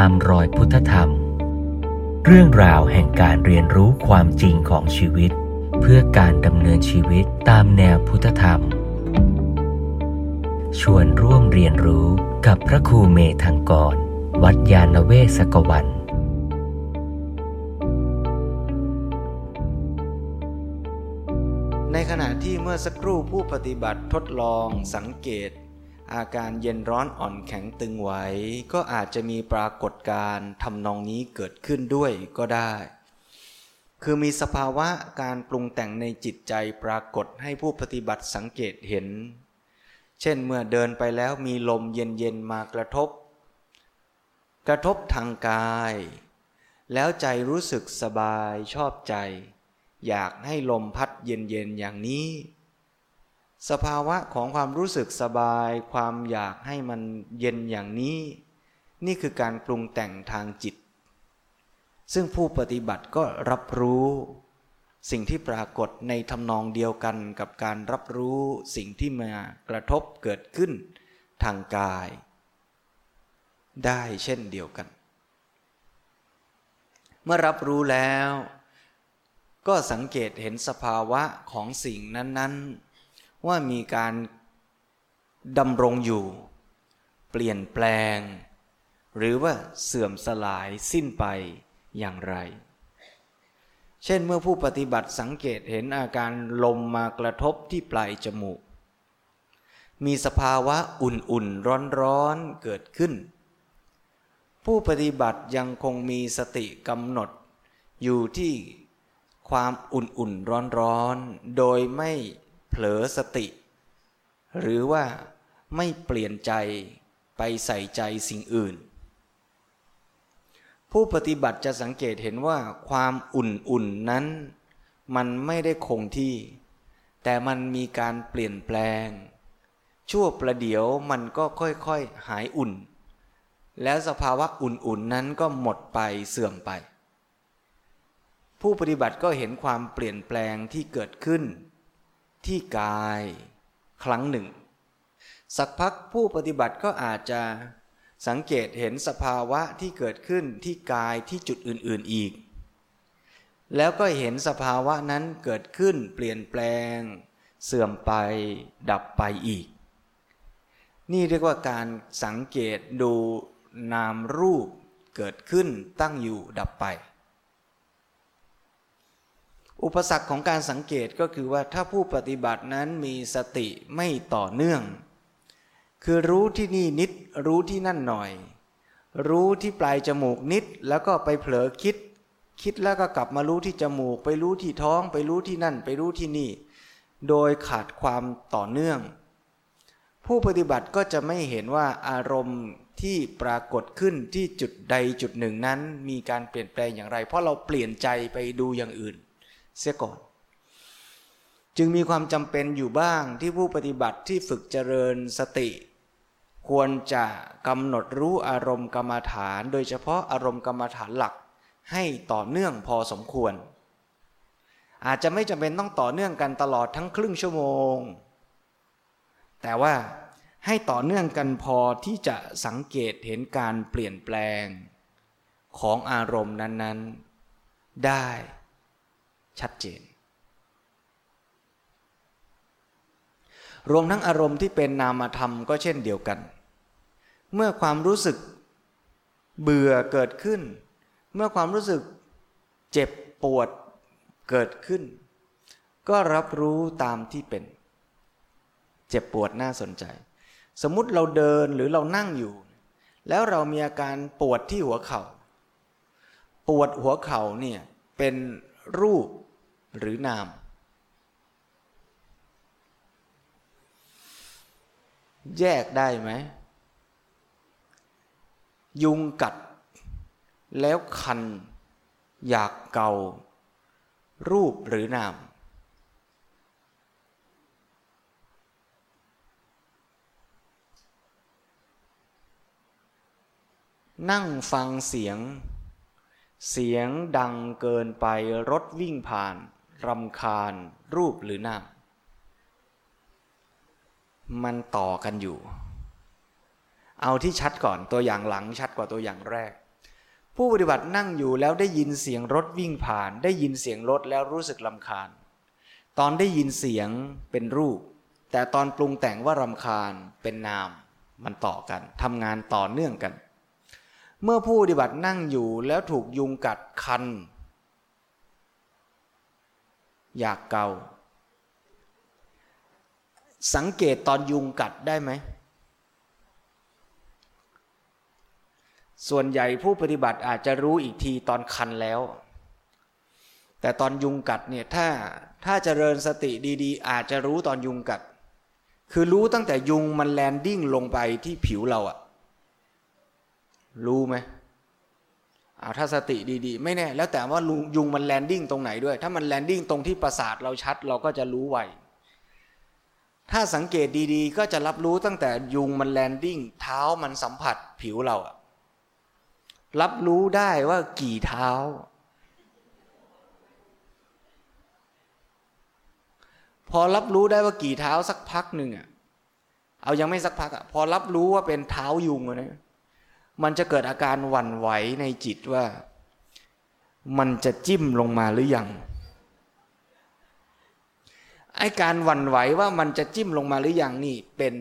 ตามรอยพุทธธรรม เรื่องราวแห่งการเรียนรู้ความจริงของชีวิต เพื่อการดำเนินชีวิตตามแนวพุทธธรรม ชวนร่วมเรียนรู้กับพระครูเมธังกร วัดยาณเวศกวันในขณะที่เมื่อสักครู่ผู้ปฏิบัติทดลองสังเกต อาการเย็นร้อนอ่อนแข็งตึงไหว ก็อาจจะมีปรากฏการณ์ทำนองนี้เกิดขึ้นด้วยก็ได้ คือมีสภาวะการปรุงแต่งในจิตใจปรากฏให้ผู้ปฏิบัติสังเกตเห็น เช่นเมื่อเดินไปแล้วมีลมเย็นๆมากระทบ กระทบทางกาย แล้วใจรู้สึกสบายชอบใจ อยากให้ลมพัดเย็นๆอย่างนี้ สภาวะของความรู้สึกสบาย ความอยากให้มันเย็นอย่างนี้ นี่คือการปรุงแต่งทางจิต ซึ่งผู้ปฏิบัติก็รับรู้ สิ่งที่ปรากฏในทำนองเดียวกันกับการรับรู้สิ่งที่มากระทบเกิดขึ้นทางกาย ได้เช่นเดียวกัน เมื่อรับรู้แล้ว ก็สังเกตเห็นสภาวะของสิ่งนั้น ๆ ว่ามีการดำรงอยู่ เปลี่ยนแปลง หรือว่าเสื่อมสลายสิ้นไปอย่างไร เช่นเมื่อผู้ปฏิบัติสังเกตเห็นอาการลมมากระทบที่ปลายจมูก มีสภาวะอุ่นๆร้อนๆเกิดขึ้น ผู้ปฏิบัติยังคงมีสติกำหนด อยู่ที่ความอุ่นๆร้อนๆโดยไม่ เผลอสติ หรือว่าไม่เปลี่ยนใจไปใส่ใจสิ่งอื่น ผู้ปฏิบัติจะสังเกตเห็นว่าความอุ่นๆนั้น มันไม่ได้คงที่ แต่มันมีการเปลี่ยนแปลง ชั่วประเดี๋ยวมันก็ค่อยๆหายอุ่น แล้วสภาวะอุ่นๆนั้นก็หมดไปเสื่อมไป ผู้ปฏิบัติก็เห็นความเปลี่ยนแปลงที่เกิดขึ้น ที่กายครั้งหนึ่ง สักพักผู้ปฏิบัติก็อาจจะสังเกตเห็นสภาวะที่เกิดขึ้นที่กายที่จุดอื่น ๆอีก แล้วก็เห็นสภาวะนั้นเกิดขึ้นเปลี่ยนแปลง เสื่อมไป ดับไปอีก นี่เรียกว่าการสังเกตดูนามรูปเกิดขึ้นตั้งอยู่ดับไป อุปสรรคของการสังเกตก็คือว่าถ้าผู้ปฏิบัตินั้นมีสติไม่ต่อเนื่อง คือรู้ที่นี่นิดรู้ที่นั่นหน่อย รู้ที่ปลายจมูกนิดแล้วก็ไปเผลอคิด คิดแล้วก็กลับมารู้ที่จมูก ไปรู้ที่ท้อง ไปรู้ที่นั่น ไปรู้ที่นี่ โดยขาดความต่อเนื่อง ผู้ปฏิบัติก็จะไม่เห็นว่าอารมณ์ที่ปรากฏขึ้นที่จุดใดจุดหนึ่งนั้น มีการเปลี่ยนแปลงอย่างไร เพราะเราเปลี่ยนใจไปดูอย่างอื่น เสียก่อน จึงมีความจำเป็นอยู่บ้างที่ผู้ปฏิบัติที่ฝึกเจริญสติ ควรจะกำหนดรู้อารมณ์กรรมฐาน โดยเฉพาะอารมณ์กรรมฐานหลักให้ต่อเนื่องพอสมควร อาจจะไม่จำเป็นต้องต่อเนื่องกันตลอดทั้งครึ่งชั่วโมง แต่ว่าให้ต่อเนื่องกันพอที่จะสังเกตเห็นการเปลี่ยนแปลง ของอารมณ์นั้นๆ ได้ ชัดเจน รวมทั้งอารมณ์ที่เป็นนามธรรมก็เช่นเดียวกัน เมื่อความรู้สึกเบื่อเกิดขึ้น เมื่อความรู้สึกเจ็บปวดเกิดขึ้น ก็รับรู้ตามที่เป็น เจ็บปวดน่าสนใจ สมมุติเราเดินหรือเรานั่งอยู่ แล้วเรามีอาการปวดที่หัวเขา่า ปวดหัวเข่าเนี่ยเป็นรูป หรือนาม แยกได้ไหม ยุงกัด แล้วคัน อยากเกา รูปหรือนาม นั่งฟังเสียงเสียงดังเกินไปรถวิ่งผ่าน รำคาญรูปหรือนามมันต่อกันอยู่ เอาที่ชัดก่อนตัวอย่างหลังชัดกว่าตัวอย่างแรก ผู้ปฏิบัตินั่งอยู่แล้วได้ยินเสียงรถวิ่งผ่าน ได้ยินเสียงรถแล้วรู้สึกลำคาญ ตอนได้ยินเสียงเป็นรูป แต่ตอนปรุงแต่งว่ารำคาญเป็นนาม มันต่อกันทำงานต่อเนื่องกัน เมื่อผู้ปฏิบัตินั่งอยู่แล้วถูกยุงกัดคัน อยากเกา สังเกตตอนยุงกัดได้ไหม ส่วนใหญ่ผู้ปฏิบัติอาจจะรู้อีกทีตอนคันแล้ว แต่ตอนยุงกัดเนี่ยถ้าถ้าเจริญสติดีๆ อาจจะรู้ตอนยุงกัด คือรู้ตั้งแต่ยุงมันแลนดิ้งลงไปที่ผิวเราอะรู้ไหม เอาถ้าสติดีๆ ไม่แน่ แล้วแต่ว่ายุงมัน landing ตรงไหนด้วย ถ้ามัน landing ตรงที่ประสาทเราชัดเราก็จะรู้ไวถ้าสังเกตดีๆ ก็จะรับรู้ตั้งแต่ยุงมัน landing เท้ามันสัมผัสผิวเราอะรับรู้ได้ว่ากี่เท้า พอรับรู้ได้ว่ากี่เท้าสักพักหนึ่งอะเอายังไม่สักพักอะพอรับรู้ว่าเป็นเท้ายุงนะ มันจะเกิดอาการหวั่นไหวในจิตว่า มันจะจิ้มลงมาหรือยังไอการหวั่นไหวว่ามันจะจิ้มลงมาหรือยังนี่เป็น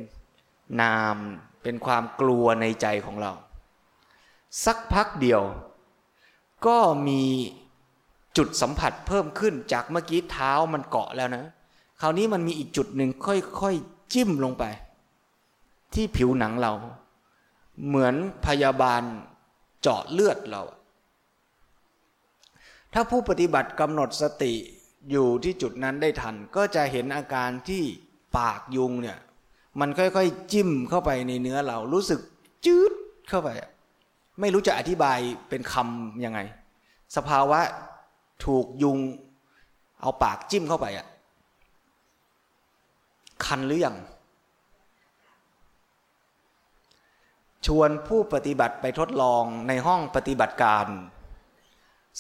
นามเป็นความกลัวในใจของเรา สักพักเดียว ก็มีจุดสัมผัสเพิ่มขึ้นจากเมื่อกี้เท้ามันเกาะแล้วนะ คราวนี้มันมีอีกจุดหนึ่งค่อยๆจิ้มลงไป ที่ผิวหนังเรา เหมือนพยาบาลเจาะเลือดเรา ถ้าผู้ปฏิบัติกำหนดสติอยู่ที่จุดนั้นได้ทัน ก็จะเห็นอาการที่ปากยุงเนี่ย มันค่อยๆ จิ้มเข้าไปในเนื้อเรารู้สึกจืดเข้าไป ไม่รู้จะอธิบายเป็นคำยังไง สภาวะถูกยุงเอาปากจิ้มเข้าไปอะคันหรือยัง ชวนผู้ปฏิบัติไปทดลองในห้องปฏิบัติการ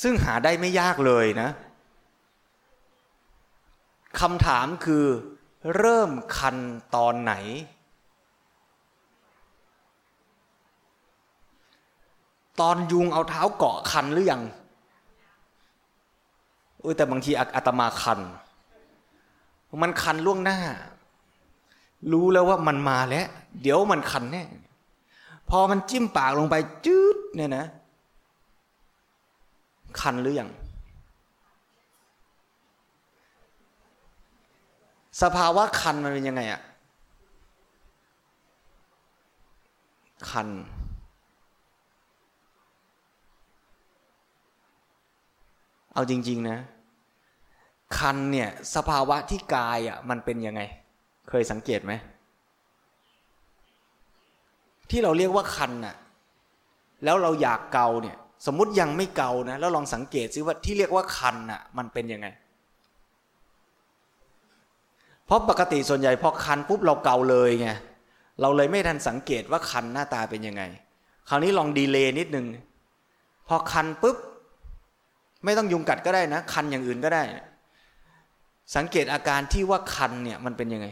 ซึ่งหาได้ไม่ยากเลยนะคำถามคือเริ่มคันตอนไหน ตอนยุงเอาเท้าเกาะคันหรือยังอุ้ยแต่บางทีอาตมาคัน มันคันล่วงหน้า รู้แล้วว่ามันมาแล้ว เดี๋ยวมันคันแน่ พอมันจิ้มปากลงไปจืดเนี่ยนะ คันหรือยังสภาวะคันมันเป็นยังไงอะคัน เอาจริง ๆ นะ คันเนี่ย สภาวะที่กายอะ มันเป็นยังไง เคยสังเกตไหม ที่เราเรียกว่าคันน่ะแล้วเราอยากเกาเนี่ย สมมติยังไม่เกานะแล้วลองสังเกตซิว่าที่เรียกว่าคันน่ะ มันเป็นยังไง เพราะปกติส่วนใหญ่พอคันปุ๊บเราเกาเลยไงเราเลยไม่ทันสังเกตว่าคันหน้าตาเป็นยังไง คราวนี้ลองดีเลย์นิดนึงพอคันปุ๊บไม่ต้องยุงกัดก็ได้นะ คันอย่างอื่นก็ได้ สังเกตอาการที่ว่าคันเนี่ยมันเป็นยังไง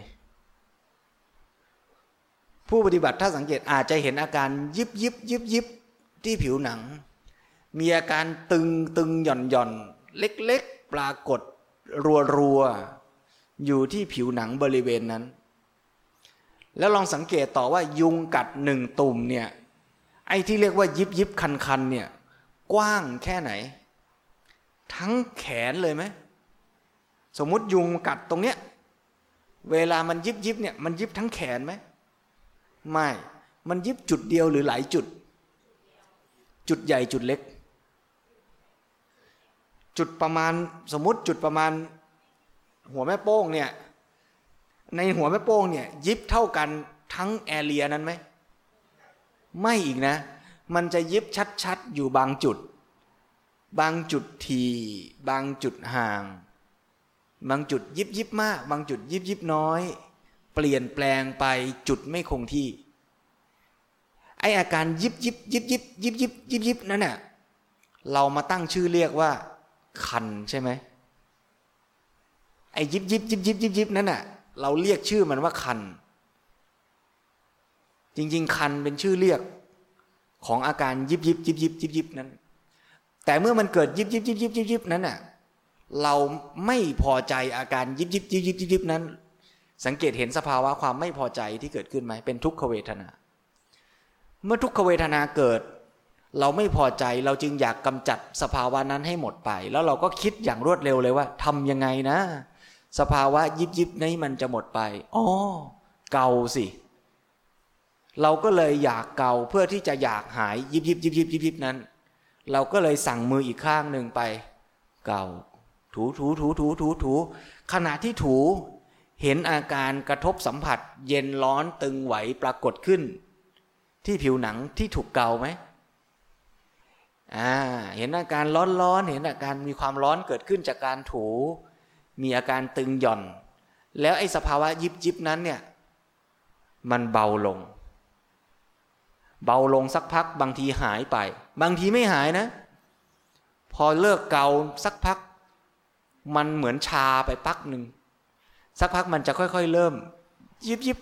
ผู้ปฏิบัติถ้าสังเกตอาจจะเห็นอาการยิบยิบยิบยิบที่ผิวหนัง มีอาการตึงตึงหย่อนหย่อนเล็กๆปรากฏรัวรัวอยู่ที่ผิวหนังบริเวณนั้น แล้วลองสังเกตต่อว่ายุงกัดหนึ่งตุ่มเนี่ยไอ้ที่เรียกว่ายิบยิบคันคันเนี่ยกว้างแค่ไหน ทั้งแขนเลยไหมสมมุติยุงกัดตรงเนี้ยเวลามันยิบยิบเนี่ยมันยิบทั้งแขนไหม ไม่ มันยิบจุดเดียวหรือหลายจุด จุดใหญ่จุดเล็ก จุดประมาณสมมติจุดประมาณ หัวแม่โป้งเนี่ย ในหัวแม่โป้งเนี่ย ยิบเท่ากันทั้งแอเรียนั้นไหม ไม่อีกนะ มันจะยิบชัดๆ อยู่บางจุด บางจุดทีบางจุดห่าง บางจุดยิบยิบมาก บางจุดยิบยิบน้อย เปลี่ยนแปลงไปจุดไม่คงที่ ไออาการยิบยิบยิบยิบยิบยิบยิบยิบนั่นน่ะเรามาตั้งชื่อเรียกว่า คันใช่ไหมไอยิบยิบยิบยิบยิบยิบนั่นน่ะเราเรียกชื่อมันว่าคัน จริง ๆ คันเป็นชื่อเรียกของอาการยิบยิบยิบยิบยิบยิบนั้น แต่เมื่อมันเกิดยิบยิบยิบยิบยิบยิบนั้นน่ะเราไม่พอใจอาการยิบยิบยิบยิบยิบยิบนั้น สังเกตเห็นสภาวะความไม่พอใจที่เกิดขึ้นไหมเป็นทุกขเวทนา เมื่อทุกขเวทนาเกิด เราไม่พอใจเราจึงอยากกำจัดสภาวะนั้นให้หมดไป แล้วเราก็คิดอย่างรวดเร็วเลยว่าทำยังไงนะ สภาวะยิบยิบนี้มันจะหมดไปอ๋อเกาสิ เราก็เลยอยากเกาเพื่อที่จะอยากหายยิบยิบยิบยิบยิบยิบนั้น เราก็เลยสั่งมืออีกข้างหนึ่งไป เกาถูถูถูถูถูถูขณะที่ถู เห็นอาการกระทบสัมผัส เย็นร้อนตึงไหวปรากฏขึ้น ที่ผิวหนังที่ถูกเกาไหมอ่าเห็นอาการร้อนร้อนเห็นอาการมีความร้อนเกิดขึ้นจากการถู มีอาการตึงหย่อน แล้วไอ้สภาวะยิบยิบนั้นเนี่ย มันเบาลง เบาลงสักพักบางทีหายไป บางทีไม่หายนะ พอเลิกเกาสักพัก มันเหมือนชาไปพักหนึ่ง สักพักมันจะค่อยๆ เริ่ม ยิบยิบ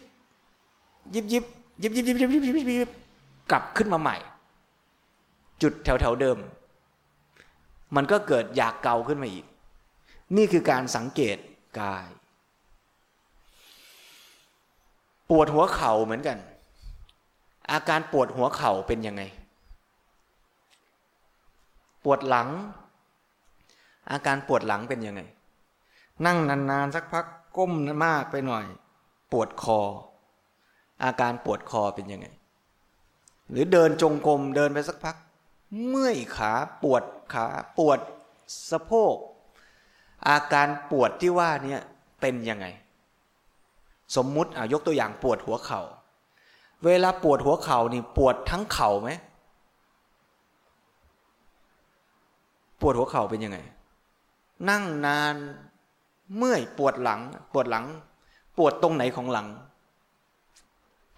ยิบยิบยิบยิบยิบยิบยิบยิบยิบกลับขึ้นมาใหม่ จุดแถวแถวเดิม มันก็เกิดอยากเกาขึ้นมาอีก นี่คือการสังเกตกาย ปวดหัวเข่าเหมือนกัน อาการปวดหัวเข่าเป็นยังไง ปวดหลัง อาการปวดหลังเป็นยังไง นั่งนานๆสักพัก ก้มมากไปหน่อย ปวดคอ อาการปวดคอเป็นยังไง หรือเดินจงกรมเดินไปสักพัก เมื่อยขาปวดขาปวดสะโพก อาการปวดที่ว่าเนี่ยเป็นยังไง สมมุติยกตัวอย่างปวดหัวเขา่าเวลาปวดหัวเข่านี่ปวดทั้งเข่าไหมปวดหัวเข่าเป็นยังไง นั่งนาน เมื่อยปวดหลัง ปวดหลัง ปวดตรงไหนของหลัง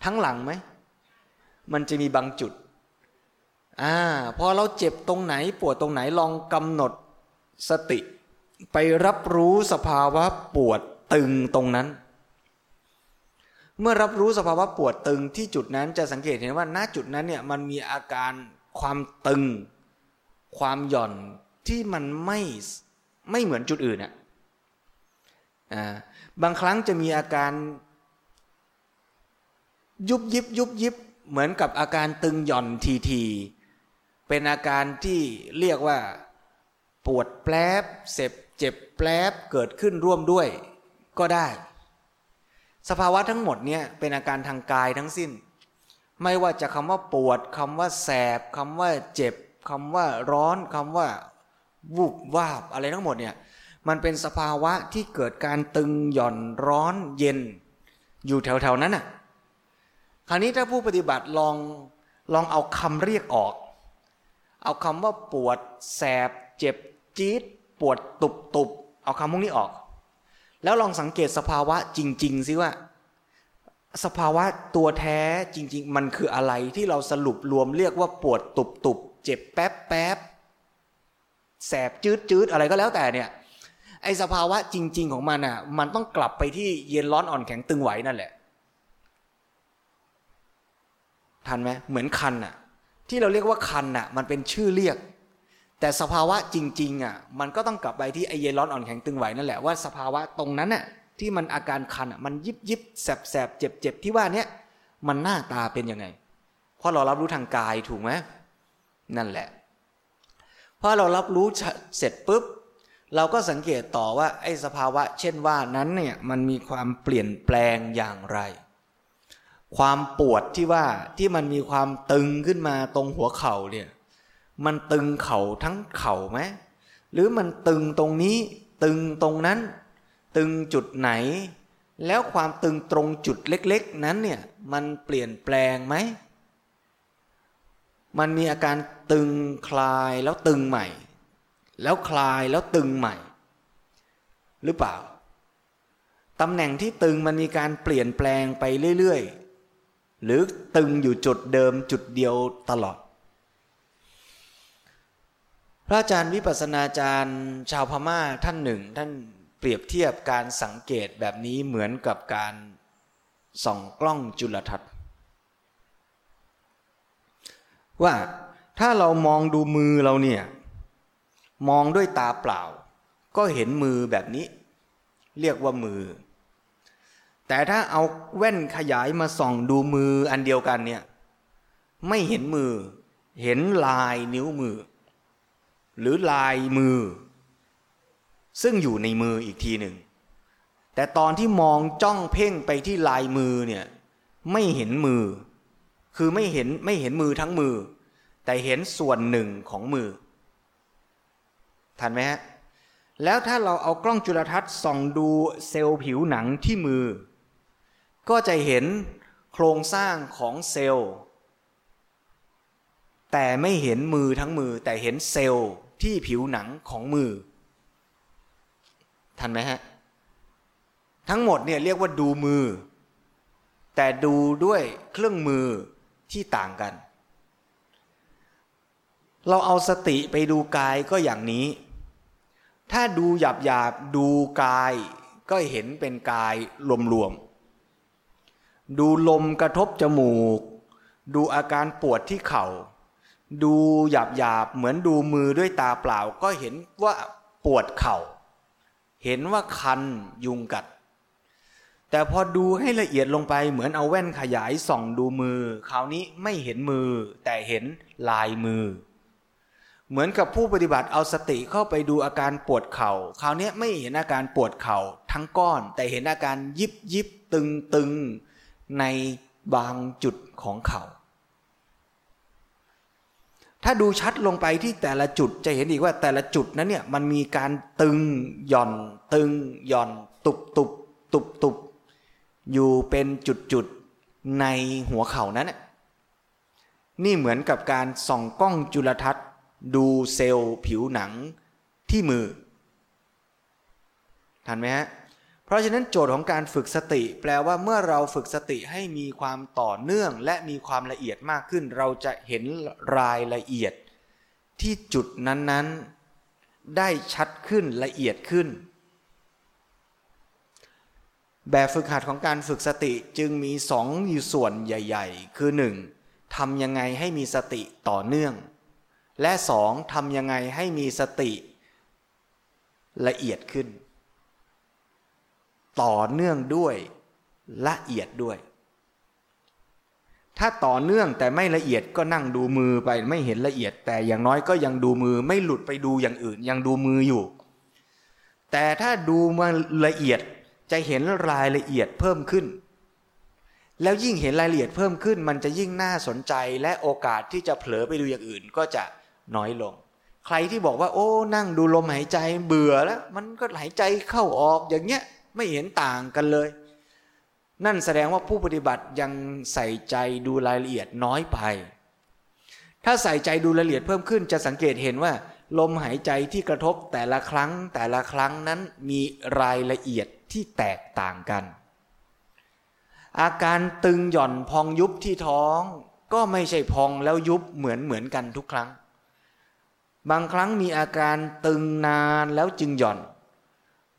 ทั้งหลังไหม มันจะมีบางจุด อ่า พอเราเจ็บตรงไหน ปวดตรงไหนลองกำหนดสติ ไปรับรู้สภาวะปวดตึงตรงนั้น เมื่อรับรู้สภาวะปวดตึงที่จุดนั้นจะสังเกตเห็นว่าณจุดนั้นเนี่ยมันมีอาการความตึง ความหย่อนที่มันไม่ไม่เหมือนจุดอื่นอะ บางครั้งจะมีอาการยุบยิบยุบยิบเหมือนกับอาการตึงหย่อนทีทีเป็นอาการที่เรียกว่า ปวดแปลบเสบเจ็บแปลบเกิดขึ้นร่วมด้วย ก็ได้ สภาวะทั้งหมดเนี่ยเป็นอาการทางกายทั้งสิ้น ไม่ว่าจะคำว่าปวดคำว่าแสบคำว่าเจ็บคำว่าร้อนคำว่า วูบวาบอะไรทั้งหมดเนี่ย มันเป็นสภาวะที่เกิดการตึงหย่อนร้อนเย็น อยู่แถวๆนั้นน่ะ คราวนี้ถ้าผู้ปฏิบัติลองลองเอาคำเรียกออก เอาคำว่าปวดแสบ เจ็บจี๊ดปวดตุบตุบเอาคำพวกนี้ออก แล้วลองสังเกตสภาวะจริงๆสิว่า สภาวะตัวแท้จริง ๆ มันคืออะไรที่เราสรุปรวมเรียกว่าปวดตุบตุบเจ็บแป๊บแป๊บแสบจืดจืดอะไรก็แล้วแต่เนี่ย ไอสภาวะจริง ๆ ของมันอะ มันต้องกลับไปที่เย็นร้อนอ่อนแข็งตึงไหวนั่นแหละ ทันไหมเหมือนคันอะ ที่เราเรียกว่าคันอะ มันเป็นชื่อเรียก แต่สภาวะจริง ๆ อะ มันก็ต้องกลับไปที่ไอเย็นร้อนอ่อนแข็งตึงไหวนั่นแหละว่าสภาวะตรงนั้นอะที่มันอาการคันอะมันยิบยิบแสบแสบเจ็บเจ็บที่ว่าเนี้ยมันหน้าตาเป็นยังไง เพราะเรารับรู้ทางกายถูกไหมนั่นแหละพอเรารับรู้เสร็จปุ๊บ เราก็สังเกตต่อว่าไอ้สภาวะ เช่นว่านั้นเนี่ยมันมีความเปลี่ยนแปลงอย่างไร ความปวดที่ว่าที่มันมีความตึงขึ้นมาตรงหัวเข่าเนี่ยมันตึงเข่าทั้งเข่าไหมหรือมันตึงตรงนี้ ตึงตรงนั้น ตึงจุดไหน แล้วความตึงตรงจุดเล็ก ๆ นั้นเนี่ยมันเปลี่ยนแปลงไหมมันมีอาการตึงคลายแล้วตึงใหม่ แล้วคลายแล้วตึงใหม่ หรือเปล่าตำแหน่งที่ตึงมันมีการเปลี่ยนแปลงไปเรื่อยๆ หรือตึงอยู่จุดเดิมจุดเดียวตลอด พระอาจารย์วิปัสนาจารย์ชาวพม่าท่านหนึ่ง ท่านเปรียบเทียบการสังเกตแบบนี้เหมือนกับการส่องกล้องจุลทรรศน์ ว่าถ้าเรามองดูมือเราเนี่ย มองด้วยตาเปล่า ก็เห็นมือแบบนี้ เรียกว่ามือ แต่ถ้าเอาแว่นขยายมาส่องดูมืออันเดียวกันเนี่ย ไม่เห็นมือ เห็นลายนิ้วมือ หรือลายมือ ซึ่งอยู่ในมืออีกทีหนึ่ง แต่ตอนที่มองจ้องเพ่งไปที่ลายมือเนี่ยไม่เห็นมือ คือไม่เห็นไม่เห็นมือทั้งมือ แต่เห็นส่วนหนึ่งของมือ ทันไหมฮะแล้วถ้าเราเอากล้องจุลทรรศน์ส่องดูเซลล์ผิวหนังที่มือ ก็จะเห็นโครงสร้างของเซลล์ แต่ไม่เห็นมือทั้งมือ แต่เห็นเซลล์ที่ผิวหนังของมือ ทันไหมฮะ ทั้งหมดเนี่ยเรียกว่าดูมือ แต่ดูด้วยเครื่องมือที่ต่างกัน เราเอาสติไปดูกายก็อย่างนี้ ถ้าดูหยาบหยาบดูกาย ก็เห็นเป็นกายรวมๆดูลมกระทบจมูก ดูอาการปวดที่เขา่า ดูหยาบหยาบเหมือนดูมือด้วยตาเปล่า ก็เห็นว่าปวดเขา่า เห็นว่าคันยุงกัด แต่พอดูให้ละเอียดลงไปเหมือนเอาแว่นขยายส่องดูมือ คราวนี้ไม่เห็นมือแต่เห็นลายมือ เหมือนกับผู้ปฏิบัติเอาสติเข้าไปดูอาการปวดเขา่าคราวนี้ไม่เห็นอาการปวดเข่าทั้งก้อน แต่เห็นอาการยิบยิบตึงตึงในบางจุดของเขา่าถ้าดูชัดลงไปที่แต่ละจุดจะเห็นอีกว่าแต่ละจุดนั้นเนี่ยมันมีการตึงหย่อน ตึงหย่อน ตุบตุบตุบตุบอยู่เป็นจุดๆในหัวเข่านั้น นี่เหมือนกับการส่องกล้องจุลทรรศน์ ดูเซลล์ผิวหนังที่มือ ทันไหมฮะ เพราะฉะนั้นโจทย์ของการฝึกสติ แปลว่าเมื่อเราฝึกสติให้มีความต่อเนื่องและมีความละเอียดมากขึ้น เราจะเห็นรายละเอียด ที่จุดนั้นๆ ได้ชัดขึ้นละเอียดขึ้น แบบฝึกหัดของการฝึกสติจึงมีสองอยู่ส่วนใหญ่ ๆ คือหนึ่งทำยังไงให้มีสติต่อเนื่อง และสองทำยังไงให้มีสติละเอียดขึ้น ต่อเนื่องด้วยละเอียดด้วย ถ้าต่อเนื่องแต่ไม่ละเอียดก็นั่งดูมือไปไม่เห็นละเอียด แต่อย่างน้อยก็ยังดูมือไม่หลุดไปดูอย่างอื่น ยังดูมืออยู่ แต่ถ้าดูมาละเอียดจะเห็นรายละเอียดเพิ่มขึ้น แล้วยิ่งเห็นรายละเอียดเพิ่มขึ้น มันจะยิ่งน่าสนใจและโอกาสที่จะเผลอไปดูอย่างอื่นก็จะ น้อยลง ใครที่บอกว่า โอ้ นั่งดูลมหายใจเบื่อแล้ว มันก็หายใจเข้าออกอย่างเงี้ยไม่เห็นต่างกันเลย นั่นแสดงว่าผู้ปฏิบัติยังใส่ใจดูรายละเอียดน้อยไป ถ้าใส่ใจดูรายละเอียดเพิ่มขึ้นจะสังเกตเห็นว่า ลมหายใจที่กระทบแต่ละครั้งแต่ละครั้งนั้นมีรายละเอียดที่แตกต่างกัน อาการตึงหย่อนพองยุบที่ท้องก็ไม่ใช่พองแล้วยุบเหมือนเหมือนกันทุกครั้ง บางครั้งมีอาการตึงนานแล้วจึงหย่อน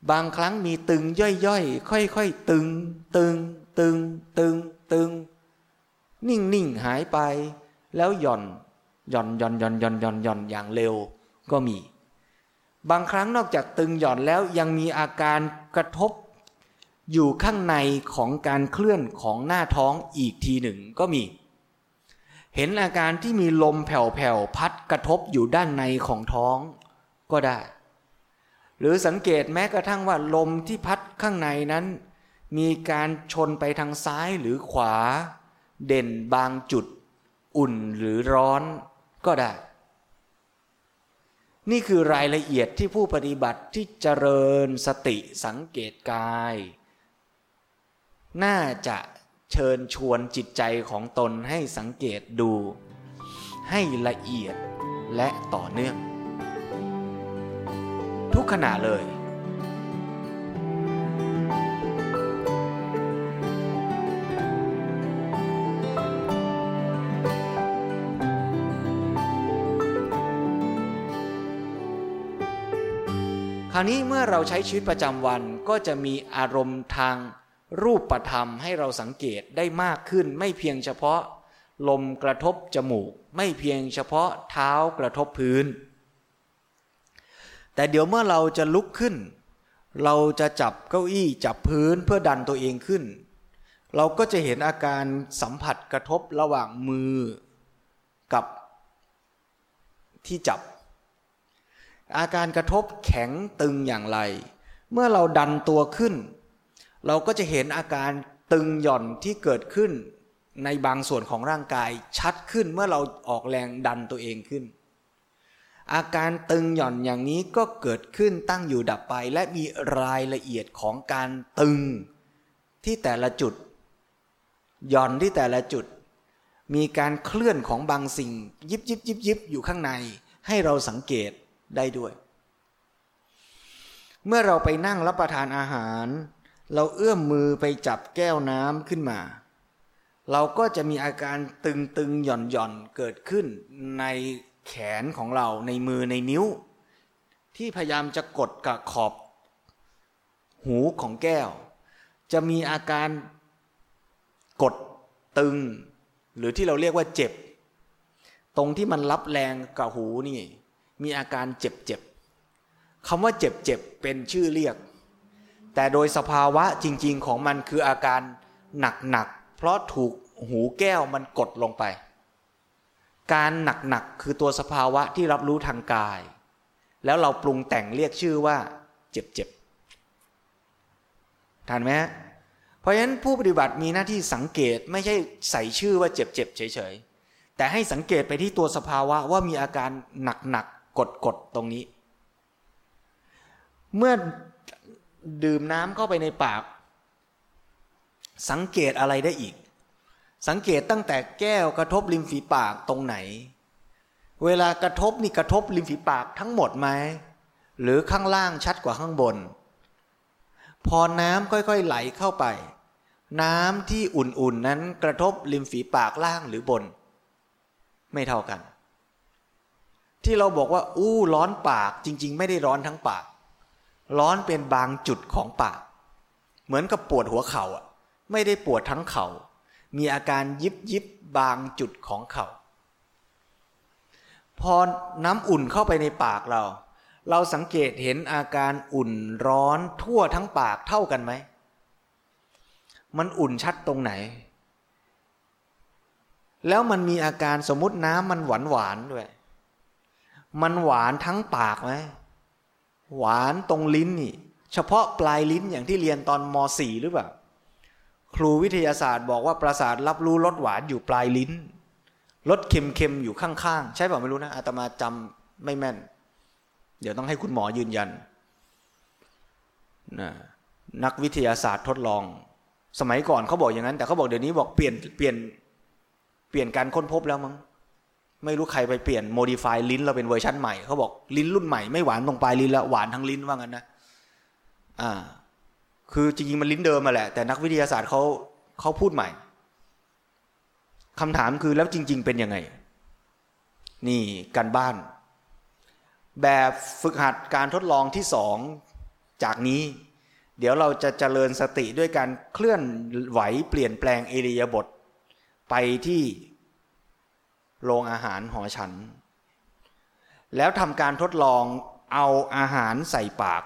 บางครั้งมีตึงย่อยๆ ค่อยๆ ตึง ตึง ตึง ตึง ตึง นิ่งนิ่งหายไป แล้วหย่อน หย่อนหย่อนหย่อนหย่อนหย่อนหย่อนอย่างเร็วก็มี บางครั้งนอกจากตึงหย่อนแล้วยังมีอาการกระทบ อยู่ข้างในของการเคลื่อนของหน้าท้องอีกทีหนึ่งก็มี เห็นอาการที่มีลมแผ่วๆพัดกระทบอยู่ด้านในของท้องก็ได้ หรือสังเกตแม้กระทั่งว่าลมที่พัดข้างในนั้น มีการชนไปทางซ้ายหรือขวา เด่นบางจุด อุ่นหรือร้อนก็ได้ นี่คือรายละเอียดที่ผู้ปฏิบัติที่เจริญสติสังเกตกาย น่าจะ เชิญชวนจิตใจของตนให้สังเกตดู ให้ละเอียดและต่อเนื่อง ทุกขณะเลยคราวนี้เมื่อเราใช้ชีวิตประจำวันก็จะมีอารมณ์ทาง รูปธรรมให้เราสังเกตได้มากขึ้น ไม่เพียงเฉพาะ ลมกระทบจมูก ไม่เพียงเฉพาะเท้ากระทบพื้น แต่เดี๋ยวเมื่อเราจะลุกขึ้น เราจะจับเก้าอี้จับพื้นเพื่อดันตัวเองขึ้น เราก็จะเห็นอาการสัมผัสกระทบระหว่างมือกับที่จับ อาการกระทบแข็งตึงอย่างไร เมื่อเราดันตัวขึ้น เราก็จะเห็นอาการตึงหย่อนที่เกิดขึ้นในบางส่วนของร่างกายชัดขึ้นเมื่อเราออกแรงดันตัวเองขึ้น อาการตึงหย่อนอย่างนี้ก็เกิดขึ้นตั้งอยู่ดับไป และมีรายละเอียดของการตึงที่แต่ละจุด หย่อนที่แต่ละจุด มีการเคลื่อนของบางสิ่ง ยิบยิบยิบยิบอยู่ข้างใน ให้เราสังเกตได้ด้วย เมื่อเราไปนั่งรับประทานอาหาร เราเอื้อมมือไปจับแก้วน้ำขึ้นมา เราก็จะมีอาการตึงๆหย่อนหย่อนเกิดขึ้นในแขนของเราในมือในนิ้ว ที่พยายามจะกดกับขอบ หูของแก้ว จะมีอาการกดตึง หรือที่เราเรียกว่าเจ็บ ตรงที่มันรับแรงกับหูนี่ มีอาการเจ็บเจ็บคำว่าเจ็บเจ็บเป็นชื่อเรียก แต่โดยสภาวะจริง ๆ ของมันคืออาการหนักหนักเพราะถูกหูแก้วมันกดลงไป การหนักๆ คือตัวสภาวะที่รับรู้ทางกาย แล้วเราปรุงแต่งเรียกชื่อว่า เจ็บๆทันไหมเพราะฉะนั้นผู้ปฏิบัติมีหน้าที่สังเกตไม่ใช่ใส่ชื่อว่าเจ็บๆเฉยๆ แต่ให้สังเกตไปที่ตัวสภาวะว่ามีอาการหนักๆกดๆตรงนี้ เมื่อ ดื่มน้ำเข้าไปในปาก สังเกตอะไรได้อีก สังเกตตั้งแต่แก้วกระทบริมฝีปากตรงไหน เวลากระทบนี่กระทบริมฝีปากทั้งหมดไหมหรือข้างล่างชัดกว่าข้างบน พอน้ำค่อยๆไหลเข้าไป น้ำที่อุ่นๆนั้นกระทบริมฝีปากล่างหรือบน ไม่เท่ากัน ที่เราบอกว่า อู้ร้อนปากจริง ๆ ไม่ได้ร้อนทั้งปาก ร้อนเป็นบางจุดของปาก เหมือนกับปวดหัวเข่าอะ ไม่ได้ปวดทั้งเขา่า มีอาการยิบยิบบางจุดของเขา่า พอน้ำอุ่นเข้าไปในปากเรา เราสังเกตเห็นอาการอุ่นร้อนทั่วทั้งปากเท่ากันไหม มันอุ่นชัดตรงไหน แล้วมันมีอาการสมมติน้ำมันหวานหวานด้วย มันหวานทั้งปากไหม หวานตรงลิ้นนี่ เฉพาะปลายลิ้นอย่างที่เรียนตอนม .4 หรือเปล่า ครูวิทยาศาสตร์บอกว่าประสาทรับรู้รสหวานอยู่ปลายลิ้นรสเค็มๆอยู่ข้างๆ ใช่ป่ะไม่รู้นะอาตมาจำไม่แม่น เดี๋ยวต้องให้คุณหมอยืนยันนะนักวิทยาศาสตร์ทดลอง สมัยก่อนเขาบอกอย่างนั้น แต่เขาบอกเดี๋ยวนี้บอกเปลี่ยนเปลี่ยนเปลี่ยนการค้นพบแล้วมั้ง ไม่รู้ใครไปเปลี่ยน modify ลิ้นเราเป็นเวอร์ชันใหม่เขาบอกลิ้นรุ่นใหม่ไม่หวานตรงปลายลิ้นแล้วหวานทั้งลิ้นว่างั้นนะอ่า คือจริงๆมันลิ้นเดิมมาแหละ แต่นักวิทยาศาสตร์เขาเขาพูดใหม่คำถามคือแล้วจริง ๆ เป็นยังไง นี่การบ้าน แบบฝึกหัดการทดลองที่สองจากนี้ เดี๋ยวเราจะเจริญสติด้วยการเคลื่อนไหวเปลี่ยนแปลงเอริยบท ไปที่ โรงอาหารหอฉัน แล้วทำการทดลองเอาอาหารใส่ปาก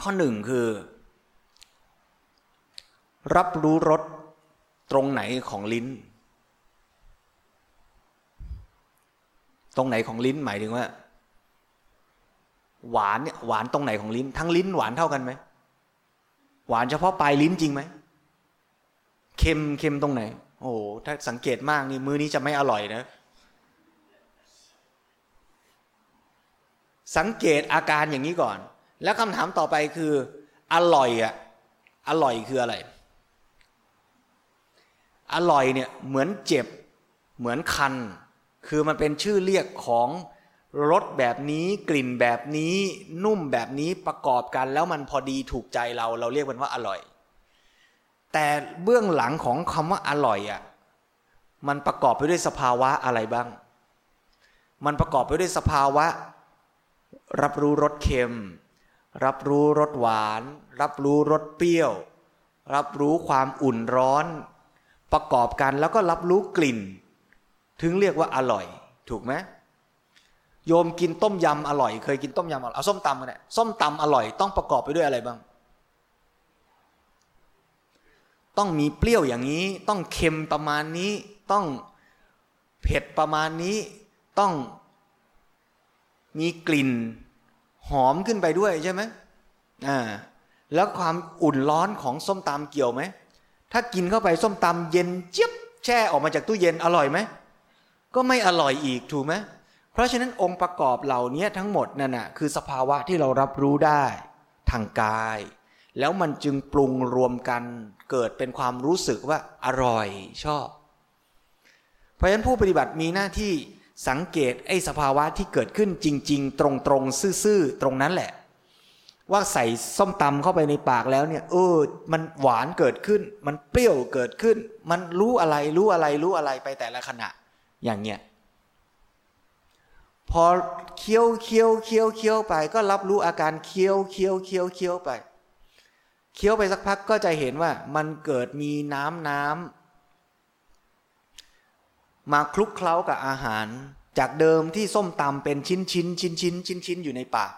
ข้อหนึ่งคือ รับรู้รสตรงไหนของลิ้น ตรงไหนของลิ้นหมายถึงว่า หวานเนี่ยหวานตรงไหนของลิ้น ทั้งลิ้นหวานเท่ากันไหมหวานเฉพาะปลายลิ้นจริงไหมเค็มเค็มตรงไหน โอ้โหถ้าสังเกตมากนี่มือนี้จะไม่อร่อยนะ สังเกตอาการอย่างนี้ก่อน แล้วคำถามต่อไปคือ อร่อยอะอร่อยคืออะไร อร่อยเนี่ยเหมือนเจ็บเหมือนคัน คือมันเป็นชื่อเรียกของรสแบบนี้กลิ่นแบบนี้นุ่มแบบนี้ประกอบกัน แล้วมันพอดีถูกใจเรา เราเรียกมันว่าอร่อย แต่เบื้องหลังของคำว่าอร่อยอะมันประกอบไปด้วยสภาวะอะไรบ้าง มันประกอบไปด้วยสภาวะ รับรู้รสเค็ม รับรู้รสหวาน รับรู้รสเปรี้ยว รับรู้ความอุ่นร้อน ประกอบกันแล้วก็รับรู้กลิ่น ถึงเรียกว่าอร่อย ถูกไหมโยมกินต้มยำอร่อย เคยกินต้มยำอร่อยเอาส้มตำกันเนี่ยส้มตำอร่อยต้องประกอบไปด้วยอะไรบ้าง ต้องมีเปรี้ยวอย่างนี้ ต้องเค็มประมาณนี้ ต้องเผ็ดประมาณนี้ ต้องมีกลิ่นหอมขึ้นไปด้วยใช่ไหมอ่า แล้วความอุ่นร้อนของส้มตำเกี่ยวไหม ถ้ากินเข้าไปส้มตำเย็นเจี๊ยบแช่ออกมาจากตู้เย็นอร่อยไหม ก็ไม่อร่อยอีกถูกไหม เพราะฉะนั้นองค์ประกอบเหล่านี้ทั้งหมดนั่นนะคือสภาวะที่เรารับรู้ได้ ทางกาย แล้วมันจึงปรุงรวมกันเกิดเป็นความรู้สึกว่าอร่อยชอบ เพราะฉะนั้นผู้ปฏิบัติมีหน้าที่สังเกตไอ้สภาวะที่เกิดขึ้นจริง ๆ ตรงๆซื่อๆตรงนั้นแหละ ว่าใส่ส้มตำเข้าไปในปากแล้วเนี่ยเออมันหวานเกิดขึ้น มันเปรี้ยวเกิดขึ้น มันรู้อะไรรู้อะไรรู้อะไรไปแต่ละขณะอย่างเนี้ยพอเคี้ยวเคี้ยวเคี้ยวเคี้ยวไป ก็รับรู้อาการเคี้ยวเคี้ยวเคี้ยวเคี้ยวไป เคี้ยวไปสักพักก็จะเห็นว่ามันเกิดมีน้ำน้ำมาคลุกเคล้ากับอาหาร จากเดิมที่ส้มตำเป็นชิ้นชิ้นชิ้นชิ้นชิ้นชิ้นอยู่ในปาก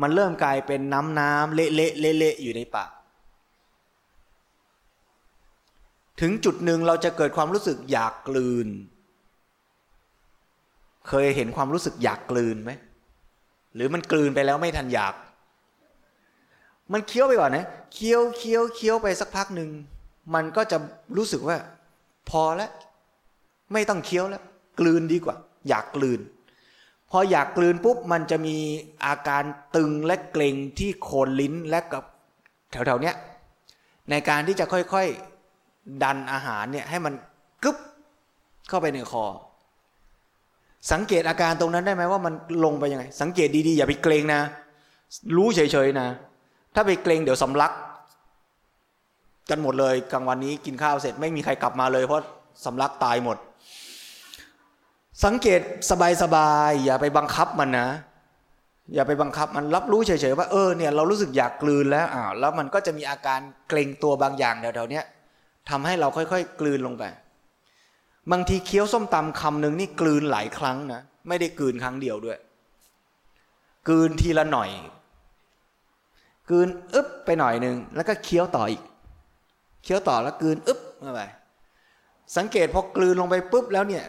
มันเริ่มกลายเป็นน้ำน้ำเละเละเละเละอยู่ในปาก ถึงจุดหนึ่งเราจะเกิดความรู้สึกอยากกลืน เคยเห็นความรู้สึกอยากกลืนไหมหรือมันกลืนไปแล้วไม่ทันอยาก มันเคี้ยวไปก่อนนะเคี้ยวเคี้ยวเคี้ยวไปสักพักหนึ่งมันก็จะรู้สึกว่า พอแล้วไม่ต้องเคี้ยวแล้ว กลืนดีกว่า อยากกลืน พออยากกลืนปุ๊บมันจะมีอาการตึงและเกร็งที่โคนลิ้นและกับแถวๆเนี้ยในการที่จะค่อยๆดันอาหารเนี่ยให้มันกึ๊บเข้าไปในคอ สังเกตอาการตรงนั้นได้ไหมว่ามันลงไปยังไง สังเกตดีๆอย่าไปเกรงนะ รู้เฉยๆนะ ถ้าไปเกรงเดี๋ยวสำลัก กันหมดเลยกลางวันนี้กินข้าวเสร็จไม่มีใครกลับมาเลย เพราะสำลักตายหมด สังเกตสบายๆอย่าไปบังคับมันนะ อย่าไปบังคับมันรับรู้เฉยๆว่าเออเนี่ยเรารู้สึกอยากกลืนแล้วอ้าวแล้วมันก็จะมีอาการเกรงตัวบางอย่างแถวๆนี้ทำให้เราค่อยๆ กลืนลงไป บางทีเคี้ยวส้มตำคำหนึ่งนี่กลืนหลายครั้งนะ ไม่ได้กลืนครั้งเดียวด้วย กลืนทีละหน่อย กลืนอึ๊บไปหน่อยหนึ่งแล้วก็เคี้ยวต่ออีก เคี้ยวต่อแล้วกลืนอึ๊บเข้าไปสังเกตพอกลืนลงไปปุ๊บแล้วเนี่ย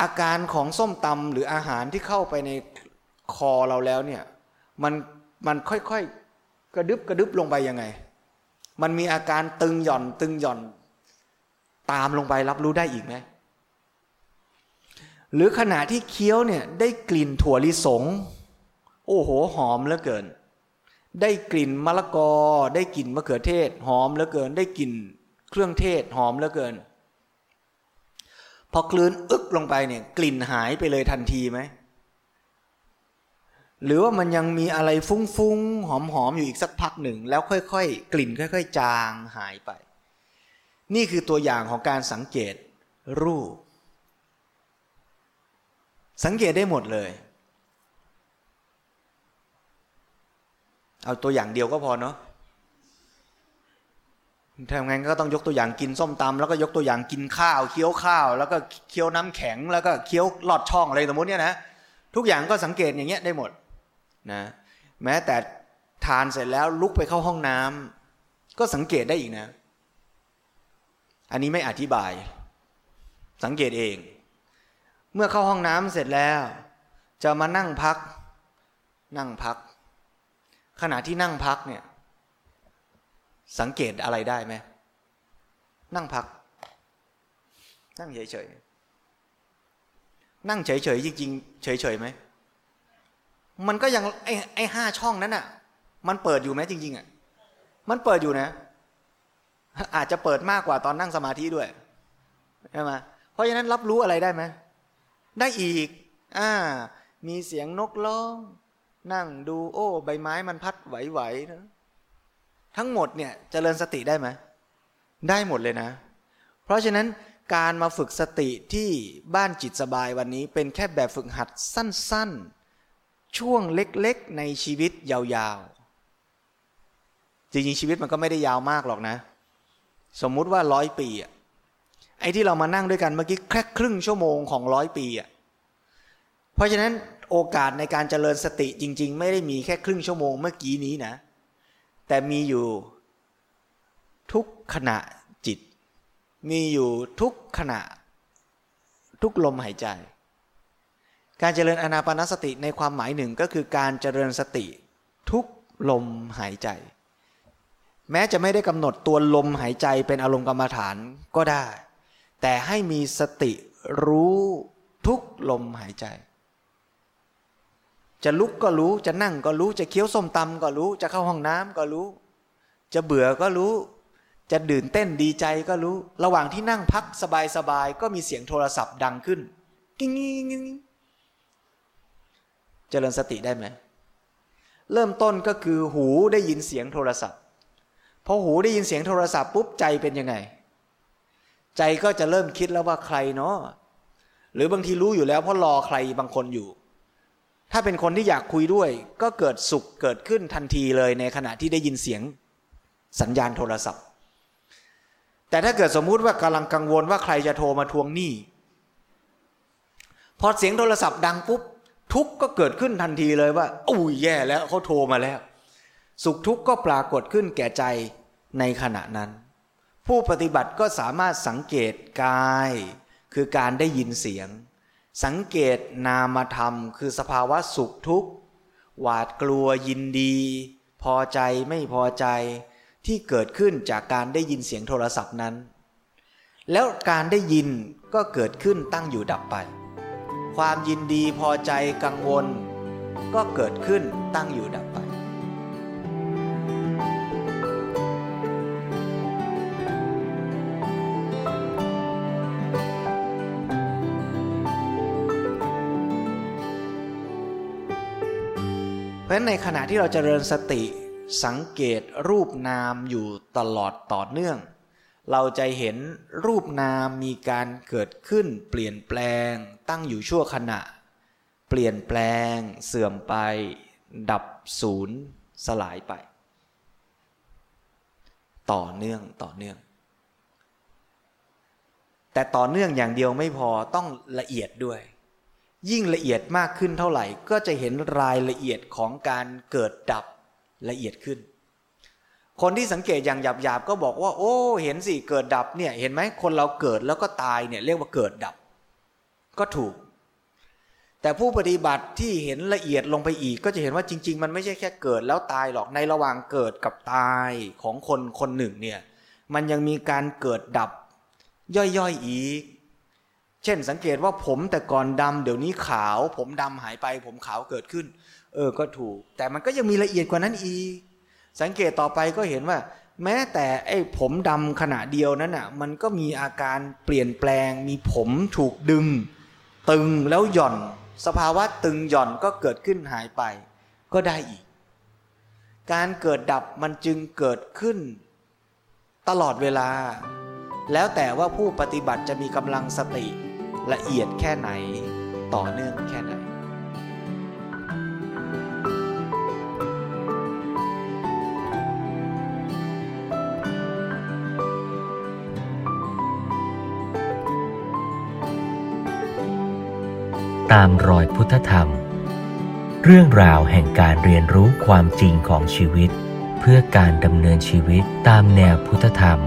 อาการของส้มตำหรืออาหารที่เข้าไปในคอเราแล้วเนี่ย มันมันค่อยๆกระดึบกระดึบลงไปยังไง มันมีอาการตึงหย่อน ตึงหย่อน ตามลงไปรับรู้ได้อีกไหมหรือขณะที่เคี้ยวเนี่ยได้กลิ่นถั่วลิสง โอ้โหหอมเหลือเกิน ได้กลิ่นมะละกอ ได้กลิ่นมะเขือเทศ หอมเหลือเกิน ได้กลิ่นเครื่องเทศหอมเหลือเกิน พอกลืนอึกลงไปเนี่ยกลิ่นหายไปเลยทันทีไหมหรือว่ามันยังมีอะไรฟุ้งๆหอมๆอยู่อีกสักพักหนึ่ง แล้วค่อยๆ กลิ่นค่อย ๆ จางหายไป นี่คือตัวอย่างของการสังเกตรูป สังเกตได้หมดเลย เอาตัวอย่างเดียวก็พอเนาะทำไงก็ต้องยกตัวอย่างกินส้มตำแล้วก็ยกตัวอย่างกินข้าวเคี้ยวข้าว แล้วก็เคี้ยวน้ำแข็ง แล้วก็เคี้ยวลอดช่องอะไรสมมติเนี่ยนะทุกอย่างก็สังเกตอย่างเงี้ยได้หมดนะแม้แต่ทานเสร็จแล้วลุกไปเข้าห้องน้ำก็สังเกตได้อีกนะ อันนี้ไม่อธิบาย สังเกตเอง เมื่อเข้าห้องน้ำเสร็จแล้ว จะมานั่งพัก นั่งพัก ขณะที่นั่งพักเนี่ย สังเกตอะไรได้ไหมนั่งพัก นั่งเฉยๆนั่งเฉยๆจริงๆเฉยๆไหมมันก็ยังไอ้ไอ้ห้าช่องนั้นอะ มันเปิดอยู่ไหมจริง ๆอะมันเปิดอยู่นะ อาจจะเปิดมากกว่าตอนนั่งสมาธิด้วยใช่ไหมเพราะฉะนั้นรับรู้อะไรได้ไหมได้อีก อ่า มีเสียงนกร้อง นั่งดูโอ้ ใบไม้มันพัดไหวๆนะทั้งหมดเนี่ยจเจริญสติได้ไหมได้หมดเลยนะ เพราะฉะนั้นการมาฝึกสติที่บ้านจิตสบายวันนี้เป็นแค่แบบฝึกหัดสั้นๆ ช่วงเล็กๆ ในชีวิตยาวๆ จริงๆ ชีวิตมันก็ไม่ได้ยาวมากหรอกนะ สมมุติว่าร้อยปีอะไอ้ที่เรามานั่งด้วยกันเมื่อกี้แค่ครึ่งชั่วโมงของร้อยปีอะเพราะฉะนั้น โอกาสในการเจริญสติจริง ๆ ไม่ได้มีแค่ครึ่งชั่วโมงเมื่อกี้นี้นะ แต่มีอยู่ทุกขณะจิต มีอยู่ทุกขณะ ทุกลมหายใจ การเจริญอนาปานสติในความหมายหนึ่งก็คือการเจริญสติ ทุกลมหายใจ แม้จะไม่ได้กำหนดตัวลมหายใจเป็นอารมณ์กรรมฐานก็ได้ แต่ให้มีสติรู้ทุกลมหายใจ จะลุกก็รู้ จะนั่งก็รู้ จะเคี้ยวส้มตำก็รู้ จะเข้าห้องน้ำก็รู้ จะเบื่อก็รู้ จะตื่นเต้นดีใจก็รู้ ระหว่างที่นั่งพักสบายๆก็มีเสียงโทรศัพท์ดังขึ้นกิ้งกิ้งกิ้งเจริญสติได้ไหมเริ่มต้นก็คือหูได้ยินเสียงโทรศัพท์พอหูได้ยินเสียงโทรศัพท์ปุ๊บใจเป็นยังไง ใจก็จะเริ่มคิดแล้วว่าใครเนาะหรือบางทีรู้อยู่แล้วเพราะรอใครบางคนอยู่ ถ้าเป็นคนที่อยากคุยด้วย ก็เกิดสุขเกิดขึ้นทันทีเลยในขณะที่ได้ยินเสียงสัญญาณโทรศัพท์ แต่ถ้าเกิดสมมุติว่ากำลังกังวลว่าใครจะโทรมาทวงหนี้พอเสียงโทรศัพท์ดังปุ๊บทุกก็เกิดขึ้นทันทีเลยว่าอุ้ยแย่แล้วเขาโทรมาแล้ว สุขทุกข์ก็ปรากฏขึ้นแก่ใจในขณะนั้น ผู้ปฏิบัติก็สามารถสังเกตกาย คือการได้ยินเสียง สังเกตนามธรรม คือสภาวะสุขทุกข์ หวาดกลัวยินดี พอใจไม่พอใจที่เกิดขึ้นจากการได้ยินเสียงโทรศัพท์นั้น แล้วการได้ยินก็เกิดขึ้นตั้งอยู่ดับไป ความยินดีพอใจกังวล ก็เกิดขึ้นตั้งอยู่ดับไป ราะฉะนั้นในขณะที่เราจเจริญสติสังเกตรูปนามอยู่ตลอดต่อเนื่อง เราจะเห็นรูปนามมีการเกิดขึ้น เปลี่ยนแปลง ตั้งอยู่ชั่วขณะ เปลี่ยนแปลง เสื่อมไป ดับศูนย์สลายไป ต่อเนื่องต่อเนื่อง แต่ต่อเนื่องอย่างเดียวไม่พอต้องละเอียดด้วย ยิ่งละเอียดมากขึ้นเท่าไหร่ ก็จะเห็นรายละเอียดของการเกิดดับละเอียดขึ้น คนที่สังเกตอย่างหยาบๆก็บอกว่า โอ้ เห็นสิเกิดดับเนี่ยเห็นไหมคนเราเกิดแล้วก็ตายเนี่ยเรียกว่าเกิดดับ ก็ถูก แต่ผู้ปฏิบัติที่เห็นละเอียดลงไปอีก ก็จะเห็นว่าจริง ๆ มันไม่ใช่แค่เกิดแล้วตายหรอกในระหว่างเกิดกับตายของคนคนหนึ่งเนี่ยมันยังมีการเกิดดับย่อยๆอีก เช่นสังเกตว่าผมแต่ก่อนดำเดี๋ยวนี้ขาว ผมดำหายไป ผมขาวเกิดขึ้น เออก็ถูก แต่มันก็ยังมีละเอียดกว่านั้นอีก สังเกตต่อไปก็เห็นว่า แม้แต่ไอ้ผมดำขณะเดียวนั้นอะ มันก็มีอาการเปลี่ยนแปลง มีผมถูกดึง ตึงแล้วหย่อน สภาวะตึงหย่อนก็เกิดขึ้นหายไป ก็ได้อีก การเกิดดับมันจึงเกิดขึ้น ตลอดเวลา แล้วแต่ว่าผู้ปฏิบัติจะมีกำลังสติ ละเอียดแค่ไหนต่อเนื่องแค่ไหนตามรอยพุทธธรรม เรื่องราวแห่งการเรียนรู้ความจริงของชีวิต เพื่อการดำเนินชีวิตตามแนวพุทธธรรม